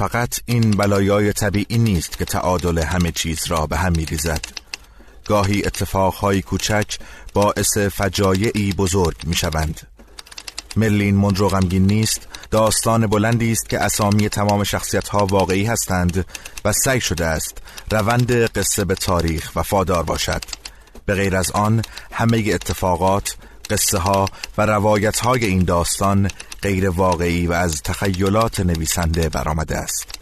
فقط این بلایای طبیعی نیست که تعادل همه چیز را به هم میریزد. گاهی اتفاقهای کوچک باعث فجایعی بزرگ می‌شوند. ملین مندرو غمگین نیست داستان بلندی است که اسامی تمام شخصیت ها واقعی هستند و سعی شده است روند قصه به تاریخ وفادار باشد. به غیر از آن همه اتفاقات قصه ها و روایت های این داستان غیر واقعی و از تخیلات نویسنده برآمده است.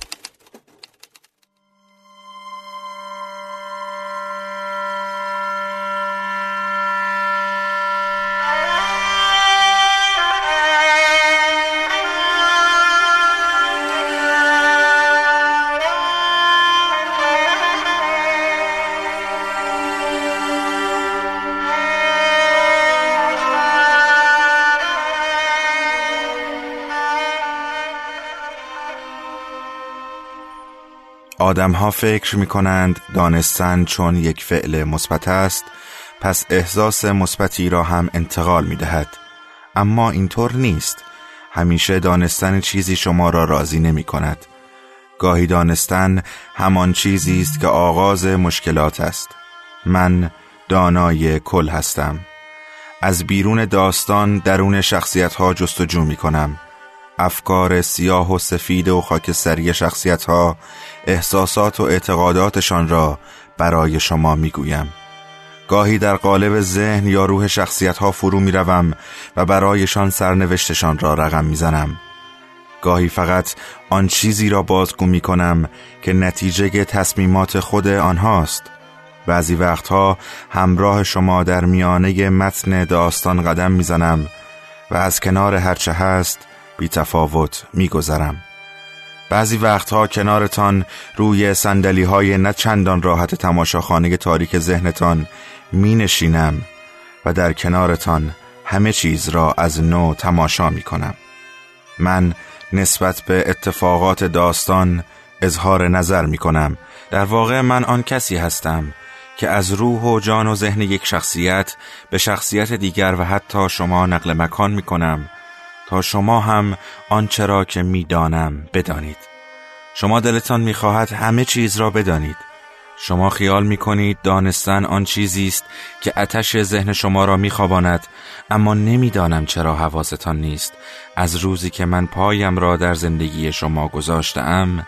آدمها فکر می کنند دانستن چون یک فعل مثبت است پس احساس مثبتی را هم انتقال می دهد اما اینطور نیست. همیشه دانستن چیزی شما را راضی نمی کند گاهی دانستن همان چیزی است که آغاز مشکلات است. من دانای کل هستم. از بیرون داستان درون شخصیت ها جستجو می کنم افکار سیاه و سفید و خاکستری شخصیت ها احساسات و اعتقاداتشان را برای شما می‌گویم گاهی در قالب ذهن یا روح شخصیت ها فرو می روم و برایشان سرنوشتشان را رقم می زنم. گاهی فقط آن چیزی را بازگو می کنم که نتیجه تصمیمات خود آنهاست بعضی وقتها همراه شما در میانه متن داستان قدم می‌زنم و از کنار هرچه هست بی تفاوت می گذرم. بعضی وقتها کنارتان روی سندلی های نه چندان راحت تماشاخانه تاریک ذهنتان می نشینم و در کنارتان همه چیز را از نو تماشا می کنم. من نسبت به اتفاقات داستان اظهار نظر می کنم. در واقع من آن کسی هستم که از روح و جان و ذهن یک شخصیت به شخصیت دیگر و حتی شما نقل مکان می کنم تا شما هم آنچه را که می‌دانم بدانید. شما دلتان می‌خواهد همه چیز را بدانید. شما خیال می کنید دانستن آن چیزی است که اتش ذهن شما را میخواباند اما نمی‌دانم چرا حواستان نیست. از روزی که من پایم را در زندگی شما گذاشتم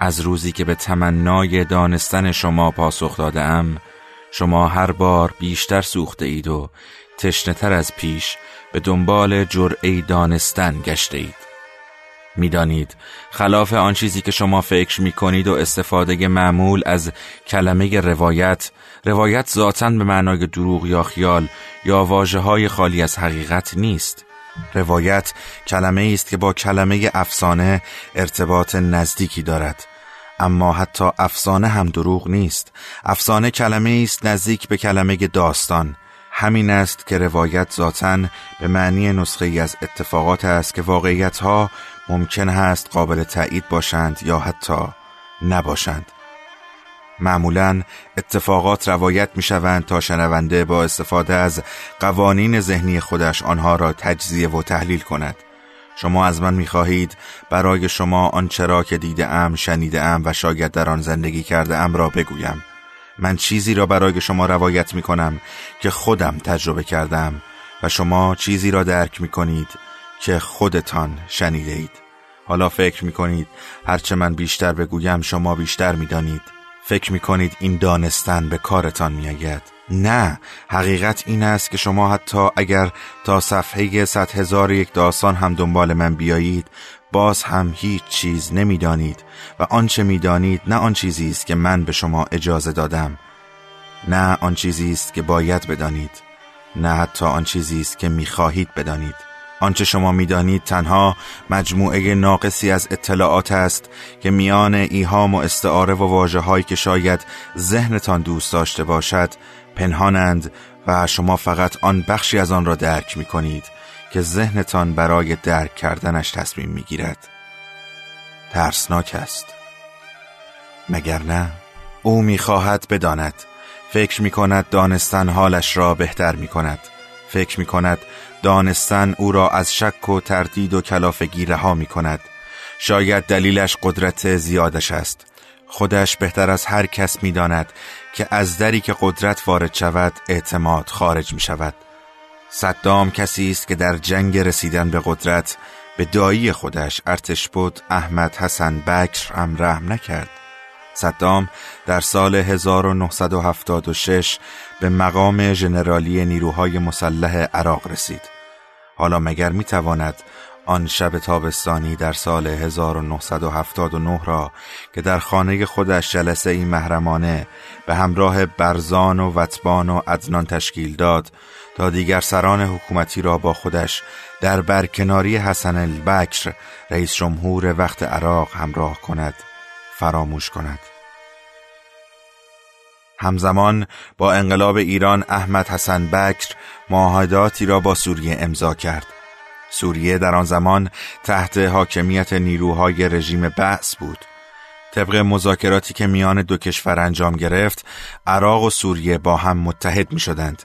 از روزی که به تمنای دانستن شما پاسخ دادم شما هر بار بیشتر سوخته اید و تشنهتر از پیش به دنبال جرعه دانستن گشته اید می‌دانید خلاف آن چیزی که شما فکر می کنید و استفاده معمول از کلمه روایت روایت ذاتا به معنای دروغ یا خیال یا واجه های خالی از حقیقت نیست. روایت کلمه است که با کلمه افسانه ارتباط نزدیکی دارد. اما حتی افسانه هم دروغ نیست. افسانه کلمه است نزدیک به کلمه داستان. همین است که روایت ذاتا به معنی نسخه ای از اتفاقات است که واقعیت ها ممکن است قابل تایید باشند یا حتی نباشند. معمولا اتفاقات روایت می شوند تا شنونده با استفاده از قوانین ذهنی خودش آنها را تجزیه و تحلیل کند. شما از من می خواهید برای شما آنچه را که دیده ام شنیده ام و شاید در آن زندگی کرده ام را بگویم. من چیزی را برای شما روایت می کنم که خودم تجربه کردم و شما چیزی را درک می کنید که خودتان شنیده اید حالا فکر می کنید هرچه من بیشتر بگویم شما بیشتر می دانید فکر می کنید این دانستن به کارتان می آید نه حقیقت این است که شما حتی اگر تا صفحه صد هزار یک داستان هم دنبال من بیایید باز هم هیچ چیز نمی‌دانید و آنچه می‌دانید نه آن چیزی است که من به شما اجازه دادم نه آن چیزی است که باید بدانید نه حتی آن چیزی است که می‌خواهید بدانید. آنچه شما می‌دانید تنها مجموعه ناقصی از اطلاعات است که میان ایهام و استعاره و واجه هایی که شاید ذهنتان دوست داشته باشد پنهانند و شما فقط آن بخشی از آن را درک می کنید که ذهنتان برای درک کردنش تصمیم می گیرد. ترسناک است. مگر نه؟ او می خواهد بداند. فکر می کند دانستن حالش را بهتر می کند. فکر می کند دانستن او را از شک و تردید و کلافگی رها می کند. شاید دلیلش قدرت زیادش است. خودش بهتر از هر کس می داند که از دری که قدرت وارد شود اعتماد خارج می شود. صدام کسی است که در جنگ رسیدن به قدرت به دایی خودش ارتش بود احمد حسن بکر هم رحم نکرد. صدام در سال 1976 به مقام ژنرالی نیروهای مسلح عراق رسید. حالا مگر می تواند آن شب تابستانی در سال 1979 را که در خانه خودش جلسه این محرمانه به همراه برزان و وطبان و ادنان تشکیل داد تا دیگر سران حکومتی را با خودش در برکناری حسن البکر رئیس جمهور وقت عراق همراه کند فراموش کند. همزمان با انقلاب ایران احمد حسن بکر معاهداتی را با سوریه امضا کرد. سوریه در آن زمان تحت حاکمیت نیروهای رژیم بعث بود طبق مذاکراتی که میان دو کشور انجام گرفت عراق و سوریه با هم متحد می شدند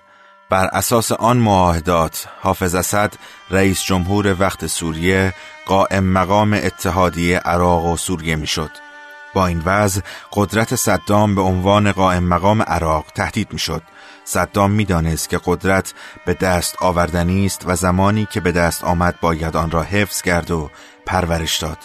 بر اساس آن معاهدات حافظ اسد رئیس جمهور وقت سوریه قائم مقام اتحادیه عراق و سوریه می‌شد. با این وضع قدرت صدام به عنوان قائم مقام عراق تهدید می‌شد. صدام می‌دانست که قدرت به دست آوردنی است و زمانی که به دست آمد باید آن را حفظ کرد و پرورش داد.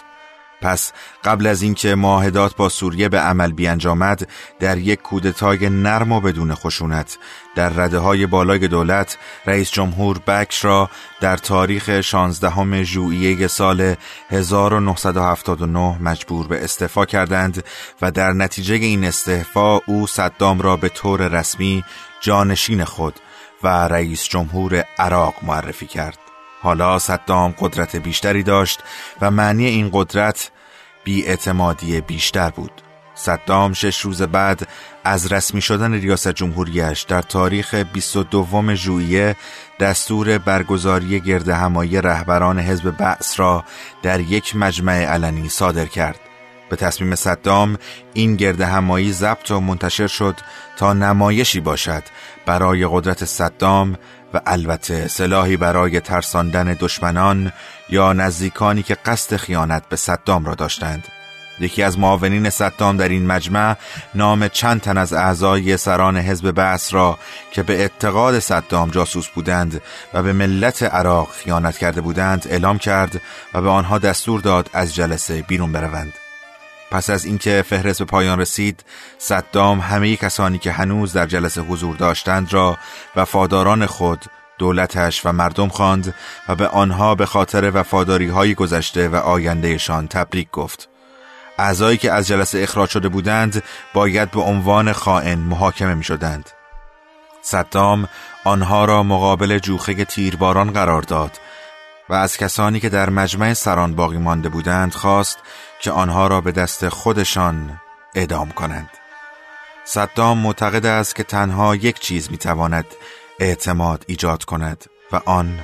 پس قبل از اینکه معاهدات با سوریه به عمل بیانجامد در یک کودتای نرم و بدون خشونت در رده های بالای دولت رئیس جمهور بکش را در تاریخ 16 ژوئیه سال 1979 مجبور به استعفا کردند و در نتیجه این استعفا او صدام را به طور رسمی جانشین خود و رئیس جمهور عراق معرفی کرد. حالا صدام قدرت بیشتری داشت و معنی این قدرت بیاعتمادی بیشتر بود صدام شش روز بعد از رسمی شدن ریاست جمهوریش در تاریخ 22 ژوئیه دستور برگزاری گرد همایی رهبران حزب بعث را در یک مجمع علنی صادر کرد. به تصمیم صدام این گرد همایی ضبط و منتشر شد تا نمایشی باشد برای قدرت صدام و البته سلاحی برای ترساندن دشمنان یا نزدیکانی که قصد خیانت به صدام را داشتند. یکی از معاونین صدام در این مجمع نام چند تن از اعضای سران حزب بعث را که به اعتقاد صدام جاسوس بودند و به ملت عراق خیانت کرده بودند اعلام کرد و به آنها دستور داد از جلسه بیرون بروند. پس از اینکه فهرست به پایان رسید صدام همه کسانی که هنوز در جلسه حضور داشتند را وفاداران خود دولتش و مردم خواند و به آنها به خاطر وفاداری های گذشته و آیندهشان تبریک گفت. اعضایی که از جلسه اخراج شده بودند باید به عنوان خائن محاکمه می شدند صدام آنها را مقابل جوخه تیرباران قرار داد و از کسانی که در مجمع سران باقی مانده بودند خواست که آنها را به دست خودشان اعدام کنند. صدام معتقد است که تنها یک چیز می‌تواند اعتماد ایجاد کند و آن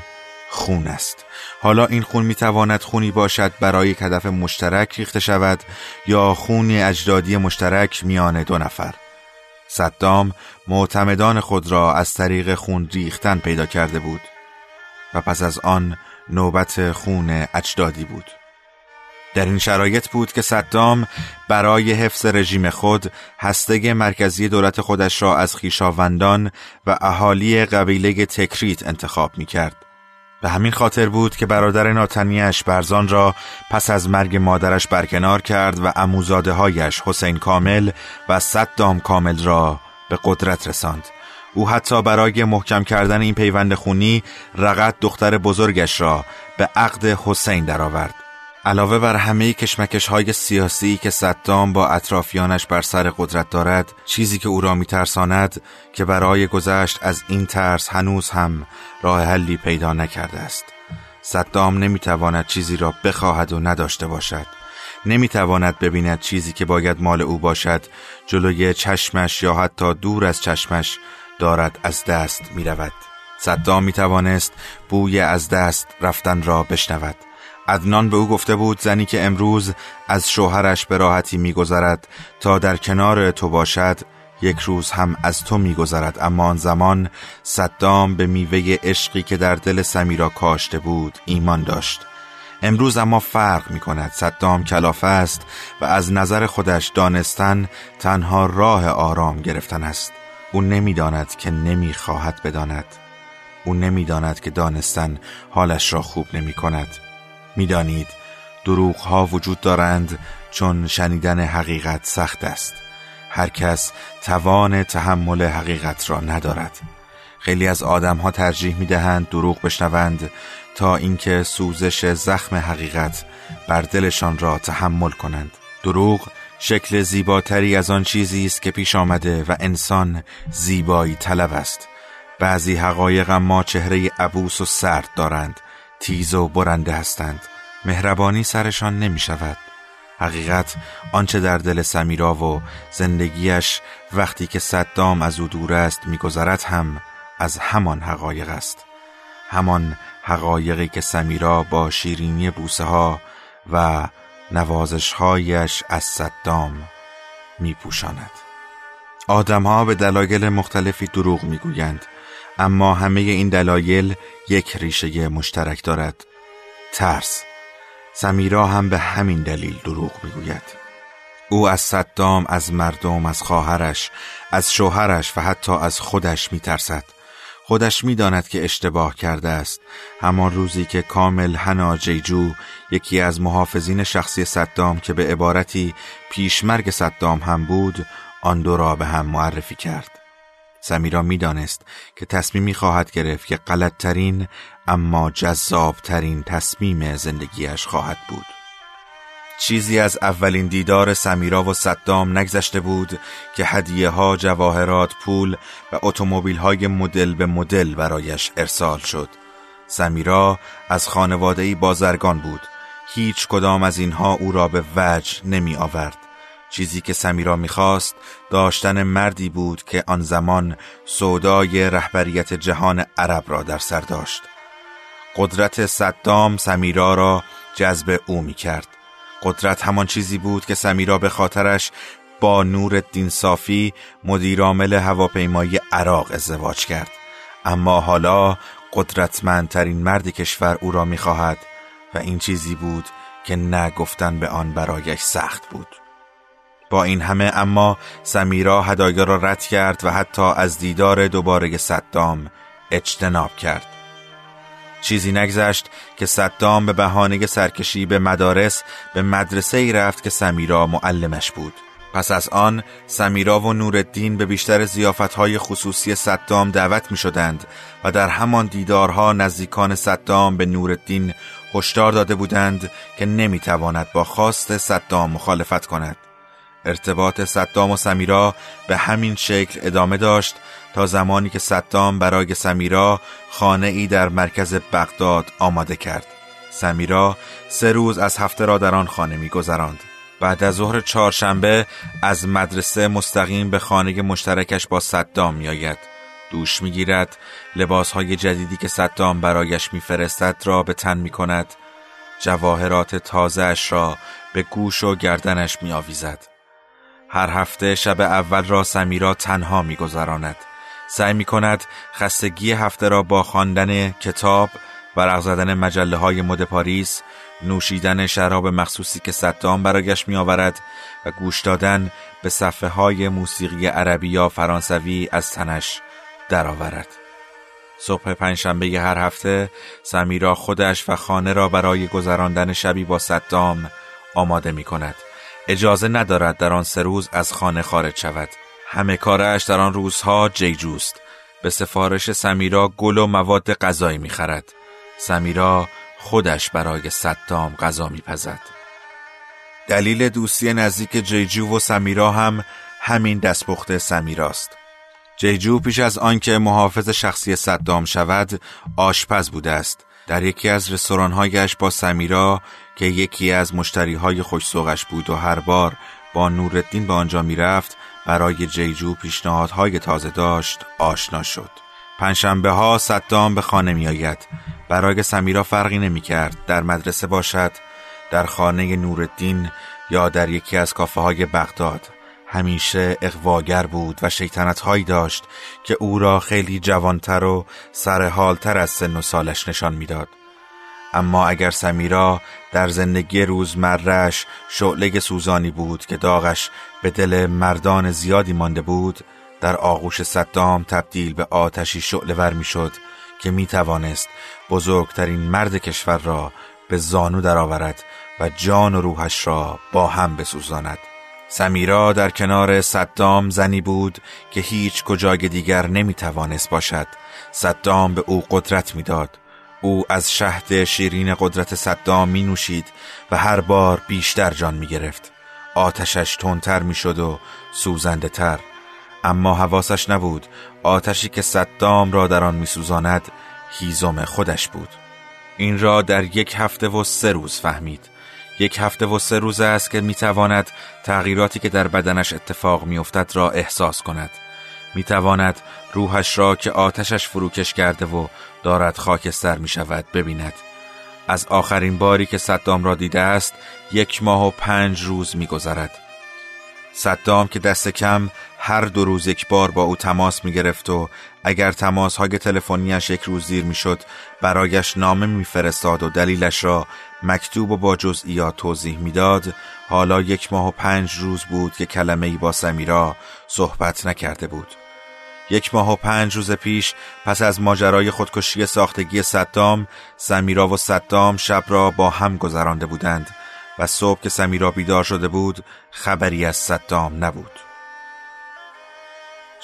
خون است. حالا این خون می‌تواند خونی باشد برای یک هدف مشترک ریخته شود یا خونی اجدادی مشترک میان دو نفر. صدام معتمدان خود را از طریق خون ریختن پیدا کرده بود و پس از آن نوبت خون اجدادی بود. در این شرایط بود که صدام برای حفظ رژیم خود هسته مرکزی دولت خودش را از خیشاوندان و اهالی قبیله تکریت انتخاب می کرد. به همین خاطر بود که برادر ناتنیش برزان را پس از مرگ مادرش برکنار کرد و اموزاده هایش حسین کامل و صدام کامل را به قدرت رساند او حتی برای محکم کردن این پیوند خونی رقت دختر بزرگش را به عقد حسین درآورد. علاوه بر همه کشمکش های سیاسی که صدام با اطرافیانش بر سر قدرت دارد چیزی که او را میترساند که برای گذشت از این ترس هنوز هم راه حلی پیدا نکرده است. صدام نمی‌تواند چیزی را بخواهد و نداشته باشد. نمی‌تواند ببیند چیزی که باید مال او باشد جلوی چشمش یا حتی دور از چشمش دارد از دست می رود صدام می توانست بوی از دست رفتن را بشنود. عدنان به او گفته بود زنی که امروز از شوهرش به راحتی میگذرد تا در کنار تو باشد یک روز هم از تو میگذرد. اما آن زمان صدام به میوه عشقی که در دل سمیرا کاشته بود ایمان داشت. امروز اما فرق می کند صدام کلافه است و از نظر خودش دانستن تنها راه آرام گرفتن است. او نمی‌داند که نمی‌خواهد بداند. او نمی‌داند که دانستن حالش را خوب نمی کند می‌دانید دروغ ها وجود دارند چون شنیدن حقیقت سخت است. هر کس توان تحمل حقیقت را ندارد. خیلی از آدم ها ترجیح می دهند دروغ بشنوند تا اینکه سوزش زخم حقیقت بر دلشان را تحمل کنند. دروغ شکل زیباتری از آن چیزی است که پیش آمده و انسان زیبایی طلب است. بعضی حقایق اما چهره عبوس و سرد دارند. تیز و برنده هستند. مهربانی سرشان نمی شود حقیقت آنچه در دل سمیرا و زندگیش وقتی که صدام از او دور است میگذرد هم از همان حقایق است. همان حقایقی که سمیرا با شیرینی بوسه ها و نوازشهایش از صدام می پوشاند. آدمها به دلایل مختلفی دروغ می‌گویند. اما همه این دلایل یک ریشه مشترک دارد. ترس. سمیرا هم به همین دلیل دروغ می‌گوید. او از صدام از مردم از خواهرش از شوهرش و حتی از خودش میترسد. خودش می‌داند که اشتباه کرده است. همان روزی که کامل هنا جیجو یکی از محافظین شخصی صدام که به عبارتی پیشمرگ صدام هم بود آن دو را به هم معرفی کرد. سمیرا می‌دانست که تصمیمی خواهد گرفت که غلطترین اما جذابترین تصمیم زندگیش خواهد بود چیزی از اولین دیدار سمیرا و صدام نگذشته بود که هدیه ها، جواهرات، پول و اتومبیل های مدل به مدل برایش ارسال شد. سمیرا از خانواده بازرگان بود. هیچ کدام از اینها او را به وجه نمی آورد. چیزی که سمیرا می‌خواست داشتن مردی بود که آن زمان سودای رهبریت جهان عرب را در سر داشت. قدرت صدام سمیرا را جذب او می کرد. قدرت همان چیزی بود که سمیرا به خاطرش با نور الدین صافی مدیرعامل هواپیمایی عراق ازدواج کرد اما حالا قدرتمندترین مرد کشور او را می‌خواهد و این چیزی بود که نگفتن به آن برایش سخت بود با این همه اما سمیرا هدایا را رد کرد و حتی از دیدار دوباره صدام اجتناب کرد. چیزی نگذشت که صدام به بهانه سرکشی به مدارس به مدرسه ای رفت که سمیرا معلمش بود. پس از آن سمیرا و نورالدین به بیشتر زیافتهای خصوصی صدام دعوت می شدند و در همان دیدارها نزدیکان صدام به نورالدین هشدار داده بودند که نمی‌تواند با خواست صدام مخالفت کند. ارتباط صدام و سمیرا به همین شکل ادامه داشت تا زمانی که صدام برای سمیرا خانه ای در مرکز بغداد آماده کرد سمیرا سه روز از هفته را در آن خانه می گذراند. بعد از ظهر چهارشنبه از مدرسه مستقیم به خانه مشترکش با صدام می آید. دوش می گیرد لباس های جدیدی که صدام برایش میفرستد را به تن می کند جواهرات تازهش را به گوش و گردنش می آویزد. هر هفته شب اول را سمیرا تنها می گذراند. سعی می کند خستگی هفته را با خواندن کتاب و زدن مجله های مد پاریس نوشیدن شراب مخصوصی که صدام برایش می آورد و گوش دادن به صفحه های موسیقی عربی یا فرانسوی از تنش درآورد. صبح پنجشنبه هر هفته سمیرا خودش و خانه را برای گذراندن شبی با صدام آماده می کند. اجازه ندارد در آن سه روز از خانه خارج شود. همه کارش در آن روزها جیجوست. به سفارش سمیرا گل و مواد غذایی می‌خرد. سمیرا خودش برای صدام غذا میپزد. دلیل دوستی نزدیک جیجو و سمیرا هم همین دستپخت سمیراست. جیجو پیش از آنکه محافظ شخصی صدام شود آشپز بوده است. در یکی از رستورانهایش با سمیرا که یکی از مشتریهای خوشسوقش بود و هر بار با نورالدین به آنجا می‌رفت برای جیجو پیشنهادهای تازه داشت آشنا شد. پنجشنبه ها صدام به خانه می آید. برای سمیرا فرقی نمی کرد در مدرسه باشد در خانه نورالدین یا در یکی از کافه های بغداد همیشه اقواگر بود و شیطنت هایی داشت که او را خیلی جوانتر و سرحالتر از سن و سالش نشان می‌داد. اما اگر سمیرا در زندگی روزمرش شعله سوزانی بود که داغش به دل مردان زیادی مانده بود در آغوش صدام تبدیل به آتشی شعله ور می شد که می توانست بزرگترین مرد کشور را به زانو درآورد و جان و روحش را با هم بسوزاند. سمیرا در کنار صدام زنی بود که هیچ کجای دیگر نمی توانست باشد. صدام به او قدرت می‌داد. او از شهد شیرین قدرت صدام می نوشید و هر بار بیشتر جان می گرفت آتشش تندتر می شد و سوزنده تر اما حواسش نبود. آتشی که صدام را در آن می سوزاند هیزم خودش بود. این را در یک هفته و سه روز فهمید. یک هفته و سه روز است که می‌تواند تغییراتی که در بدنش اتفاق میافتد را احساس کند. می‌تواند روحش را که آتشش فروکش کرده و دارد خاکستر می شود ببیند. از آخرین باری که صدام را دیده است یک ماه و پنج روز میگذرد. صدام که دست کم هر دو روز یک بار با او تماس می گرفت و اگر تماس های تلفنیش یک روز دیر می شد برایش نامه میفرستاد و دلیلش را مکتوب و با جزئیات توضیح می‌داد. حالا یک ماه و پنج روز بود که کلمه ای با سمیرا صحبت نکرده بود. یک ماه و پنج روز پیش پس از ماجرای خودکشی ساختگی صدام سمیرا و صدام شب را با هم گذرانده بودند و صبح که سمیرا بیدار شده بود خبری از صدام نبود.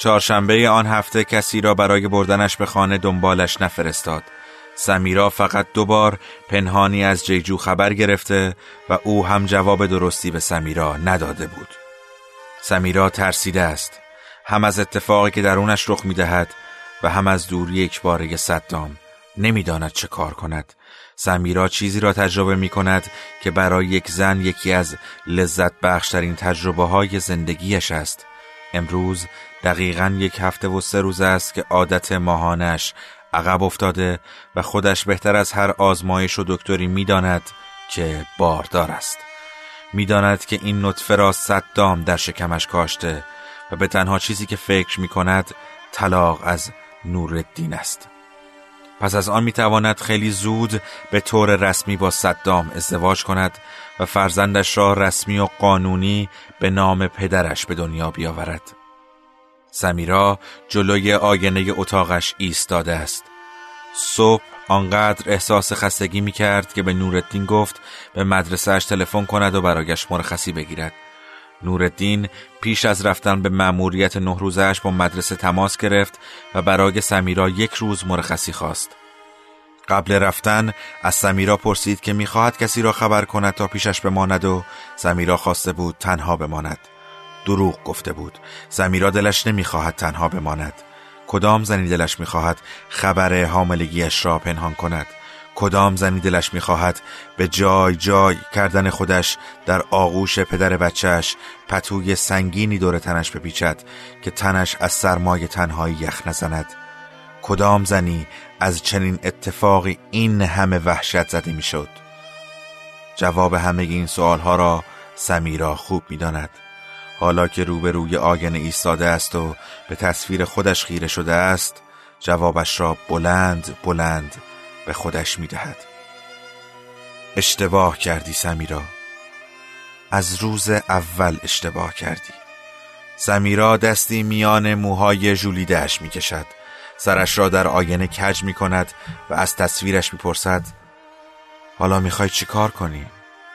چهارشنبه آن هفته کسی را برای بردنش به خانه دنبالش نفرستاد. سمیرا فقط دو بار پنهانی از جیجو خبر گرفته و او هم جواب درستی به سمیرا نداده بود. سمیرا ترسیده است. هم از اتفاقی که درونش رخ می‌دهد و هم از دوری یک باره صدام. نمی‌داند چه کار کند. سمیرا چیزی را تجربه می کند که برای یک زن یکی از لذت بخشترین تجربه های زندگیش است. امروز دقیقا یک هفته و سه روز است که عادت ماهانش عقب افتاده و خودش بهتر از هر آزمایش و دکتری می‌داند که باردار است می‌داند که این نطفه را صد دام در شکمش کاشته و به تنها چیزی که فکر می کند طلاق از نورالدین است پس از آن می‌تواند خیلی زود به طور رسمی با صدام ازدواج کند و فرزندش را رسمی و قانونی به نام پدرش به دنیا بیاورد. سمیرا جلوی آینه اتاقش ایستاده است. صبح آنقدر احساس خستگی می کرد که به نورالدین گفت به مدرسهش تلفن کند و برایش مرخصی بگیرد. نورالدین پیش از رفتن به مأموریت نه روزش با مدرسه تماس گرفت و برای سمیرا یک روز مرخصی خواست. قبل رفتن از سمیرا پرسید که می‌خواهد کسی را خبر کند تا پیشش بماند و سمیرا خواسته بود تنها بماند. دروغ گفته بود. سمیرا دلش نمی‌خواهد تنها بماند. کدام زنی دلش می‌خواهد خبر حاملگیش را پنهان کند؟ کدام زنی دلش می‌خواهد به جای جای کردن خودش در آغوش پدر بچهش پتوی سنگینی دور تنش بپیچد که تنش از سرمای تنهایی یخ نزند کدام زنی از چنین اتفاقی این همه وحشت زده می‌شد جواب همه این سوالها را سمیرا خوب می‌داند حالا که روبروی آینه ایستاده است و به تصویر خودش خیره شده است جوابش را بلند بلند به خودش می‌دهد. اشتباه کردی سمیرا. از روز اول اشتباه کردی. سمیرا دستی میان موهای ژولیدهاش می‌کشد. سرش را در آینه کج می کند و از تصویرش می پرسد حالا می‌خوای چی کار کنی؟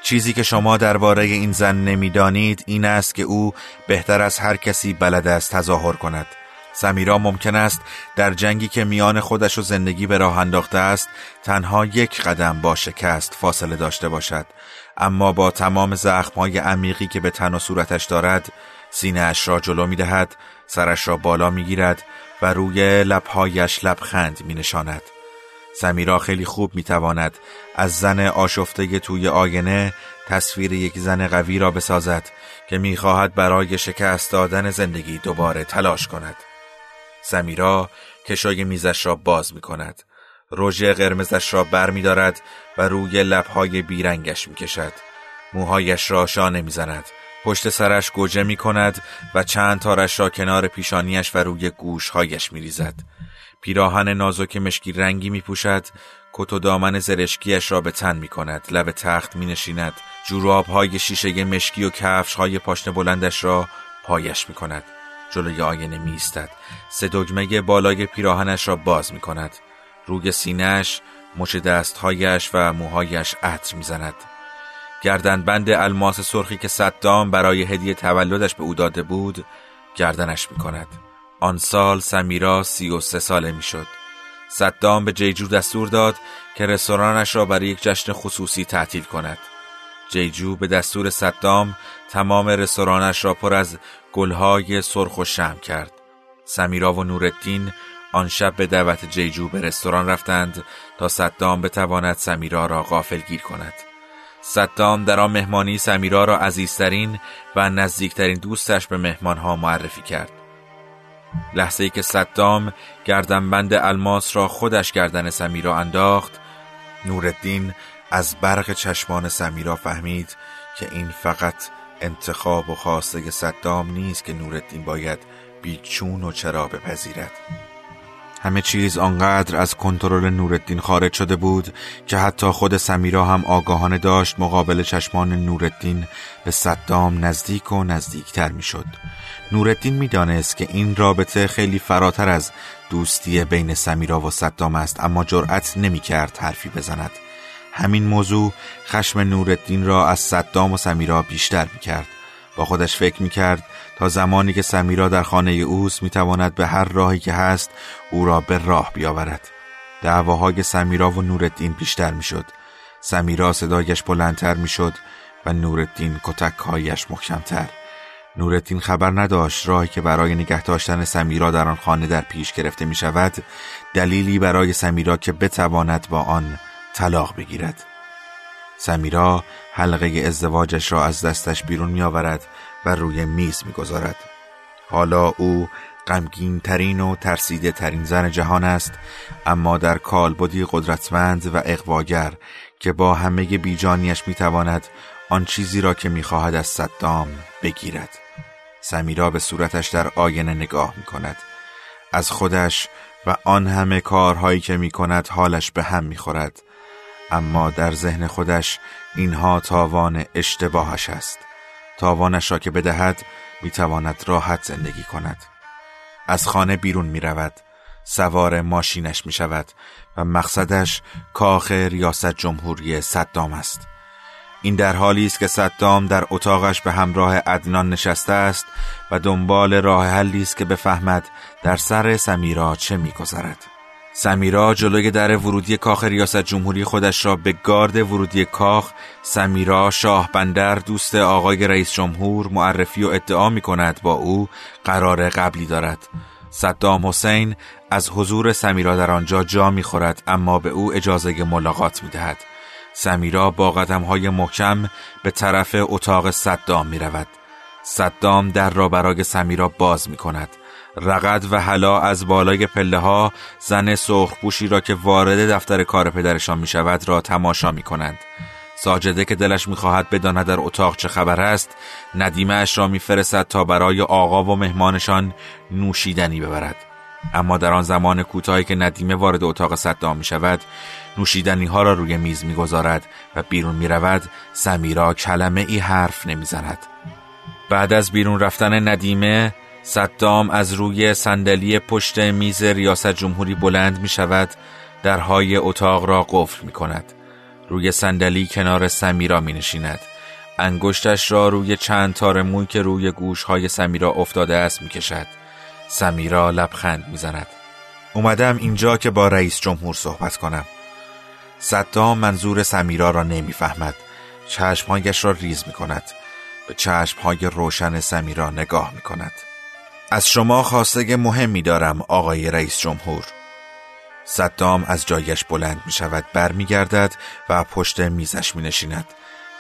چیزی که شما درباره این زن نمی‌دانید این است که او بهتر از هر کسی بلد است تظاهر کند. سمیرا ممکن است در جنگی که میان خودش و زندگی به راه انداخته است تنها یک قدم با شکست فاصله داشته باشد. اما با تمام زخمهای عمیقی که به تن و صورتش دارد سینه اش را جلو می دهد سرش را بالا می گیرد و روی لبهایش لبخند می نشاند سمیرا خیلی خوب می تواند از زن آشفته توی آینه تصویر یک زن قوی را بسازد که می خواهد برای شکست دادن زندگی دوباره تلاش کند. سمیرا کشای میزش را باز می کند رژ قرمزش را بر می دارد و روی لبهای بیرنگش می کشد موهایش را شانه می زند پشت سرش گوجه می کند و چند تارش را کنار پیشانیش و روی گوشهایش می ریزد پیراهن نازک مشکی رنگی می پوشد کت و دامن زرشکیش را به تن می کند لب تخت می نشیند جوراب های شیشه مشکی و کفش های پاشنه بلندش را پایش می کند جلوی آینه می ایستد سه دگمه بالای پیراهنش را باز می کند روی سینهش مچ دستهایش و موهایش عطر می‌زند. گردنبند الماس سرخی که صدام برای هدیه تولدش به او داده بود گردنش می کند آن سال سمیرا سی و سه ساله می شد صدام به جیجو دستور داد که رستورانش را برای یک جشن خصوصی تعطیل کند. جیجو به دستور صدام تمام رستورانش را پر از گلهای سرخ و شم کرد. سمیرا و نورالدین آن شب به دعوت جیجو به رستوران رفتند تا صدام بتواند سمیرا را غافل گیر کند. صدام در آن مهمانی سمیرا را عزیزترین و نزدیکترین دوستش به مهمانها معرفی کرد. لحظه ای که صدام گردنبند الماس را خودش گردن سمیرا انداخت نورالدین از برق چشمان سمیرا فهمید که این فقط انتخاب و خواسته صدام نیست که نورالدین باید بیچون و چرا بپذیرد همه چیز آنقدر از کنترل نورالدین خارج شده بود که حتی خود سمیرا هم آگاهانه داشت مقابل چشمان نورالدین به صدام نزدیک و نزدیکتر می‌شد. نورالدین می‌دانست که این رابطه خیلی فراتر از دوستی بین سمیرا و صدام است اما جرأت نمی‌کرد حرفی بزند. همین موضوع خشم نورالدین را از صدام و سمیرا بیشتر می‌کرد. با خودش فکر می‌کرد تا زمانی که سمیرا در خانه اوست می‌تواند به هر راهی که هست او را به راه بیاورد دعواهای سمیرا و نورالدین بیشتر می‌شد سمیرا صدایش بلندتر می‌شد و نورالدین کتکهایش محکمتر نورالدین خبر نداشت راهی که برای نگه داشتن سمیرا در آن خانه در پیش گرفته می شود دلیلی برای سمیرا که بتواند با آن طلاق بگیرد سمیرا حلقه ازدواجش را از دستش بیرون می آورد و روی میز می گذارد. حالا او غمگین ترین و ترسیده ترین زن جهان است اما در کالبدی قدرتمند و اقواگر که با همه بیجانیش می‌تواند آن چیزی را که می‌خواهد از صدام بگیرد سمیرا به صورتش در آینه نگاه می کند از خودش و آن همه کارهایی که می کند حالش به هم می خورد اما در ذهن خودش اینها تاوان اشتباهش است. تاوانش را که بدهد می‌تواند راحت زندگی کند. از خانه بیرون می رود سوار ماشینش می شود و مقصدش کاخ ریاست جمهوری صدام است. این در حالی است که صدام در اتاقش به همراه عدنان نشسته است و دنبال راه حلی است که بفهمد در سر سمیرا چه میگذرد. سمیرا جلوی در ورودی کاخ ریاست جمهوری خودش را به گارد ورودی کاخ سمیرا شاه بندر دوست آقای رئیس جمهور معرفی و ادعا می کند با او قرار قبلی دارد. صدام حسین از حضور سمیرا در آنجا جا می خورد اما به او اجازه ملاقات می دهد سمیرا با قدم های محکم به طرف اتاق صدام می رود صدام در را برای سمیرا باز می کند رقد و حلا از بالای پله ها زن سرخپوشی را که وارد دفتر کار پدرشان می شود را تماشا می کنند. ساجده که دلش می‌خواهد بداند در اتاق چه خبر است ندیمه اش را میفرستد تا برای آقا و مهمانشان نوشیدنی ببرد. اما در آن زمان کوتاهی که ندیمه وارد اتاق صدام می شود نوشیدنی ها را روی میز می‌گذارد و بیرون می رود سمیرا کلمه ای حرف نمی‌زند. بعد از بیرون رفتن ندیمه صدام از روی صندلی پشت میز ریاست جمهوری بلند می شود درهای اتاق را قفل می کند روی صندلی کنار سمیرا می نشیند انگشتش را روی چند تار موی که روی گوشهای سمیرا افتاده است می کشد سمیرا لبخند می زند اومدم اینجا که با رئیس جمهور صحبت کنم. صدام منظور سمیرا را نمی‌فهمد. چشمهایش را ریز می کند به چشمهای روشن سمیرا نگاه می کند از شما خواسته مهمی دارم آقای رئیس جمهور. صدام از جایش بلند می شود بر می گردد و پشت میزش می نشیند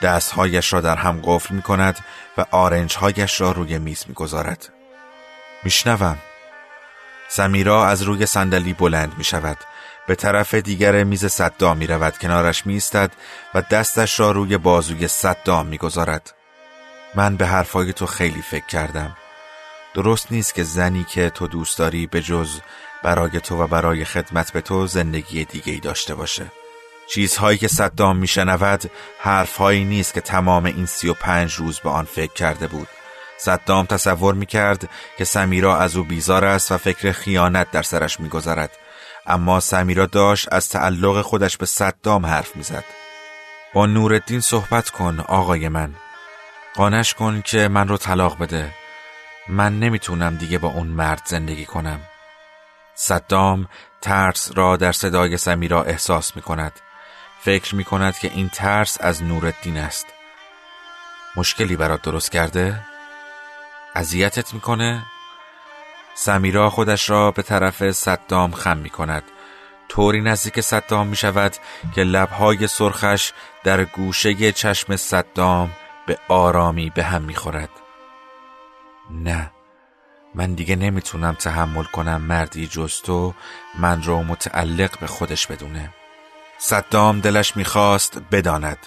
دستهایش را در هم قفل می کند و آرنجهایش را روی میز می گذارد میشنوم. سمیرا از روی صندلی بلند می شود به طرف دیگر میز صدام می رود کنارش می استد و دستش را روی بازوی صدام می گذارد. من به حرفای تو خیلی فکر کردم. درست نیست که زنی که تو دوست داری به جز برای تو و برای خدمت به تو زندگی دیگه ای داشته باشه. چیزهایی که صدام میشنود حرفهایی نیست که تمام این سی و پنج روز به آن فکر کرده بود. صدام تصور می‌کرد که سمیرا از او بیزار است و فکر خیانت در سرش میگذرد اما سمیرا داشت از تعلق خودش به صدام حرف می‌زد. با نورالدین صحبت کن آقای من. قانش کن که من رو طلاق بده. من نمی‌تونم دیگه با اون مرد زندگی کنم. صدام ترس را در صدای سمیرا احساس می کند فکر می کند که این ترس از نورالدین است. مشکلی برات درست کرده؟ اذیتت می‌کنه؟ سمیرا خودش را به طرف صدام خم می کند طوری نزدیک صدام می شود که لبهای سرخش در گوشه چشم صدام به آرامی به هم می خورد. نه من دیگه نمی‌تونم تحمل کنم مردی جز تو من رو متعلق به خودش بدونه. صدام دلش می‌خواست بداند.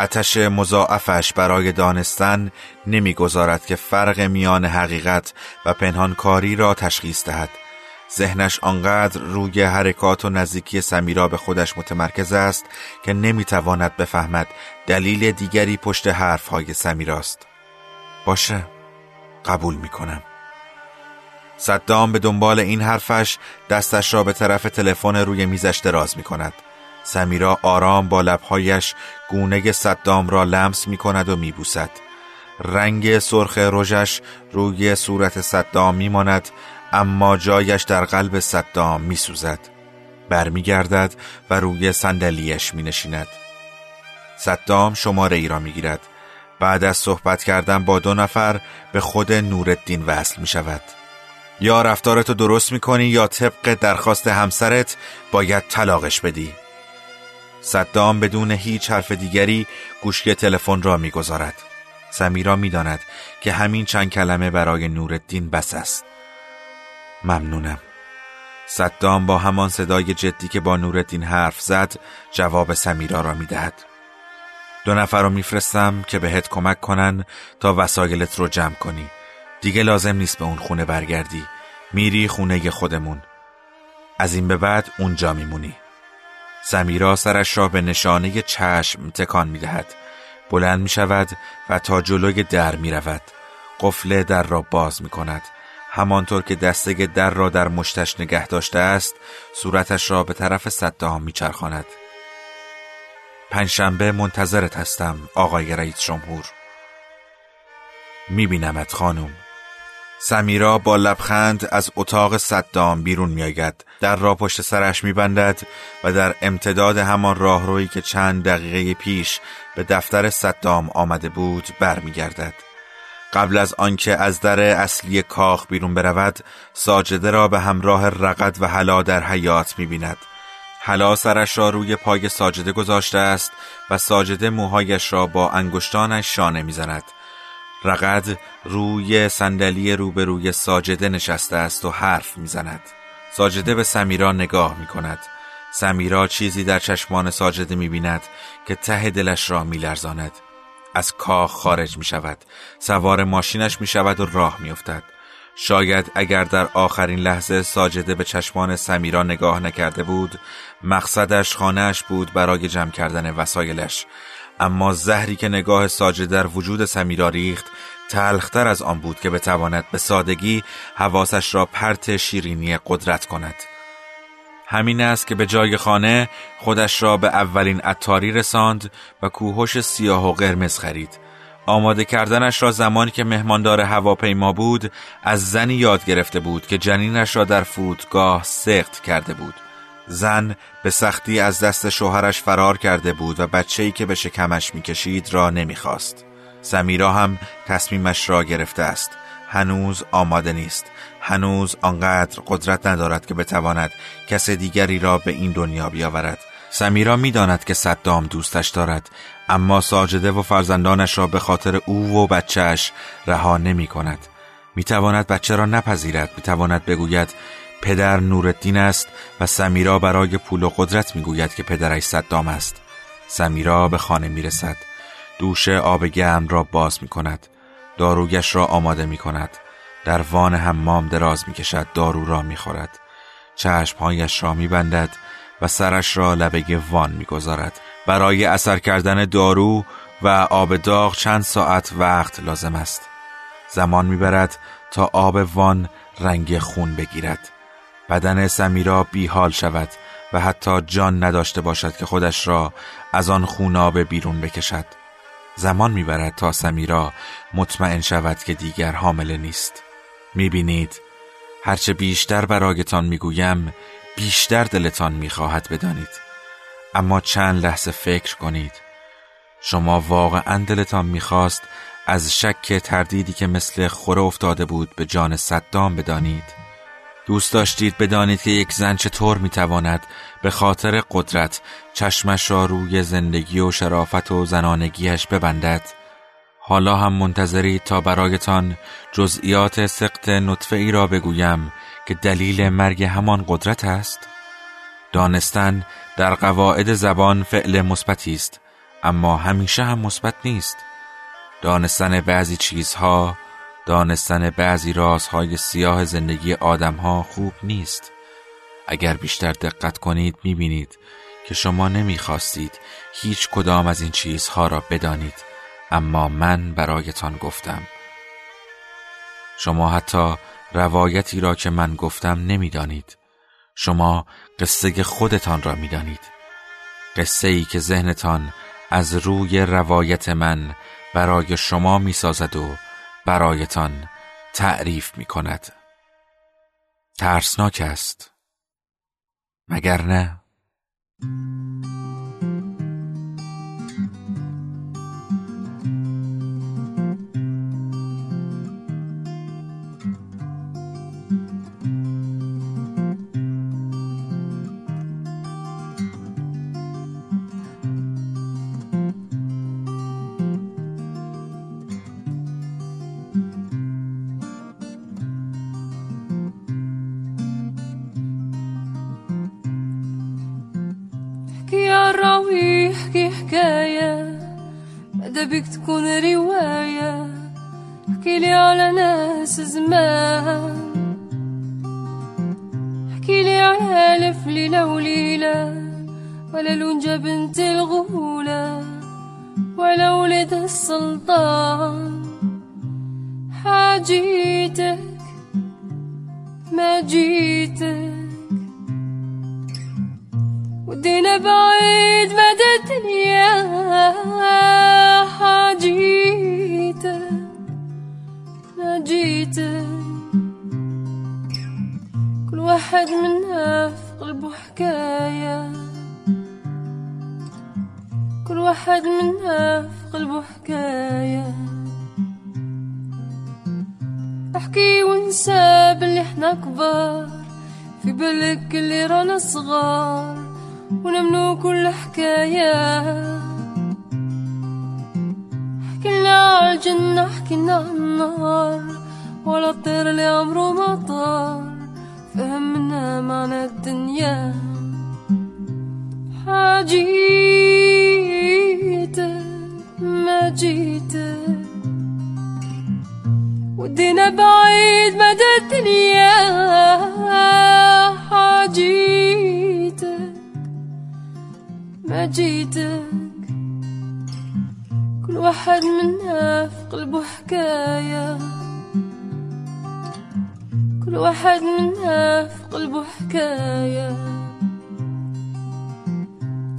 اتش مضاعفش برای دانستن نمی‌گذارد که فرق میان حقیقت و پنهانکاری را تشخیص دهد. ذهنش آنقدر روی حرکات و نزدیکی سمیرا به خودش متمرکز است که نمی‌تواند بفهمد دلیل دیگری پشت حرفهای سمیراست. باشه قبول می‌کنم. صدام به دنبال این حرفش دستش را به طرف تلفن روی میزش دراز می کند. سمیرا آرام با لبهایش گونه صدام را لمس می کند و می بوسد. رنگ سرخ رژش روی صورت صدام می ماند اما جایش در قلب صدام می سوزد. برمیگردد و روی صندلیاش می نشیند. صدام شماره ای را می گیرد. بعد از صحبت کردن با دو نفر به خود نورالدین وصل می شود. یا رفتارتو درست می‌کنی یا طبق درخواست همسرت باید طلاقش بدی صدام بدون هیچ حرف دیگری گوشی تلفن را می‌گذارد. سمیرا می‌داند که همین چند کلمه برای نورالدین بس است. ممنونم. صدام با همان صدای جدی که با نورالدین حرف زد جواب سمیرا را می‌دهد. دو نفر رو میفرستم که بهت کمک کنن تا وسایلت رو جمع کنی. دیگه لازم نیست به اون خونه برگردی. میری خونه خودمون. از این به بعد اونجا میمونی. سمیرا سرش را به نشانه چشم تکان می‌دهد. بلند می‌شود و تا جلوی در می‌رود. قفل در را باز می‌کند. همانطور که دسته در را در مشتش نگه داشته است صورتش را به طرف صدام میچرخاند. پنجشنبه منتظرت هستم آقای رئیس جمهور. میبینمت خانم. سمیرا با لبخند از اتاق صدام بیرون میآید. در را پشت سرش میبندد و در امتداد همان راهرویی که چند دقیقه پیش به دفتر صدام آمده بود برمیگردد. قبل از آنکه از در اصلی کاخ بیرون برود ساجده را به همراه رقد و حلا در حیات می‌بیند. حلا سرش را روی پای ساجده گذاشته است و ساجده موهایش را با انگشتانش شانه می‌زند. رقد روی صندلی روبروی ساجده نشسته است و حرف می‌زند ساجده به سمیرا نگاه می کند سمیرا چیزی در چشمان ساجده می بیند که ته دلش را می لرزاند. از کاخ خارج می شود سوار ماشینش می شود و راه می افتد. شاید اگر در آخرین لحظه ساجده به چشمان سمیرا نگاه نکرده بود مقصدش خانهش بود برای جمع کردن وسایلش اما زهری که نگاه ساجده در وجود سمیرا ریخت تلختر از آن بود که بتواند به سادگی حواسش را پرت شیرینی قدرت کند. همین است که به جای خانه خودش را به اولین اتاری رساند و کوهش سیاه و قرمز خرید. آماده کردنش را زمانی که مهماندار هواپیما بود از زنی یاد گرفته بود که جنینش را در فرودگاه سخت کرده بود. زن به سختی از دست شوهرش فرار کرده بود و بچه‌ای که به شکمش می‌کشید را نمی‌خواست. سمیرا هم تصمیمش را گرفته است. هنوز آماده نیست. هنوز آنقدر قدرت ندارد که بتواند کس دیگری را به این دنیا بیاورد. سمیرا می‌داند که صدام دوستش دارد اما ساجده و فرزندانش را به خاطر او و بچهش رها نمی کند. می تواند بچه را نپذیرد می تواند بگوید پدر نورالدین است و سمیرا برای پول و قدرت می‌گوید که پدرش صدام است. سمیرا به خانه می‌رسد. دوش آب گرم را باز می کند داروگش را آماده می کند در وان حمام دراز می کشد دارو را می خورد چشمهایش را می بندد و سرش را لبه وان می گذارد. برای اثر کردن دارو و آب داغ چند ساعت وقت لازم است. زمان می‌برد تا آب وان رنگ خون بگیرد. بدن سمیرا بیحال شود و حتی جان نداشته باشد که خودش را از آن خوناب بیرون بکشد. زمان می‌برد تا سمیرا مطمئن شود که دیگر حامله نیست. می‌بینید هرچه بیشتر برایتان می‌گویم بیشتر دلتان می‌خواهد بدانید. اما چند لحظه فکر کنید. شما واقعا دلتان می‌خواست از شک تردیدی که مثل خوره افتاده بود به جان صدام بدانید. دوست داشتید بدانید که یک زن چطور می‌تواند به خاطر قدرت چشمش را روی زندگی و شرافت و زنانگیش ببندد. حالا هم منتظرید تا برایتان جزئیات سقط نطفه ای را بگویم که دلیل مرگ همان قدرت است. دانستن در قواعد زبان فعل مثبتی است اما همیشه هم مثبت نیست. دانستن بعضی چیزها دانستن بعضی رازهای سیاه زندگی آدمها خوب نیست. اگر بیشتر دقت کنید می‌بینید که شما نمی‌خواستید هیچ کدام از این چیزها را بدانید. اما من برایتان گفتم. شما حتی روایتی را که من گفتم نمی‌دانید. شما قصه خودتان را می‌دانید. قصه ای که ذهنتان از روی روایت من برای شما می‌سازد و برایتان تعریف می کند ترسناک است مگر نه؟ كل حكاية. حكينا عالجنة حكينا عالنار ولا الطير اللي عمره ما طار. فهمنا معنى الدنيا. حاجيتك ما جيتك ودينا بعيد مدى الدنيا. حاجيتك ما جيتك. واحد منا في قلبه حكاية. كل واحد منا في قلبه حكاية.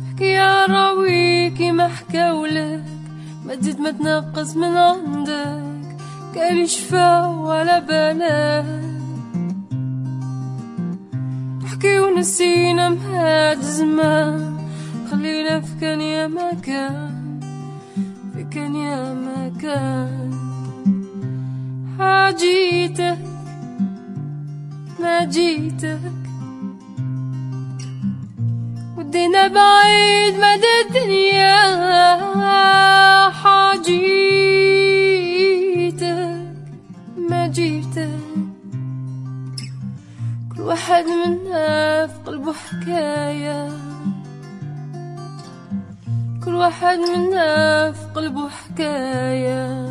حكي يا راويكي ما حكاولك ما تزيد ما تنقص من عندك. قال شفا ولا بالك حكي ونسينا مهاد زمان خلينا في كان يا مكان في كان يا مكان. حاجيتك ما جيتك. ودينا بعيد مدى الدنيا. حاجيتك ما جيتك. كل واحد منا في قلبه حكاية. كل واحد منا في قلبه حكاية.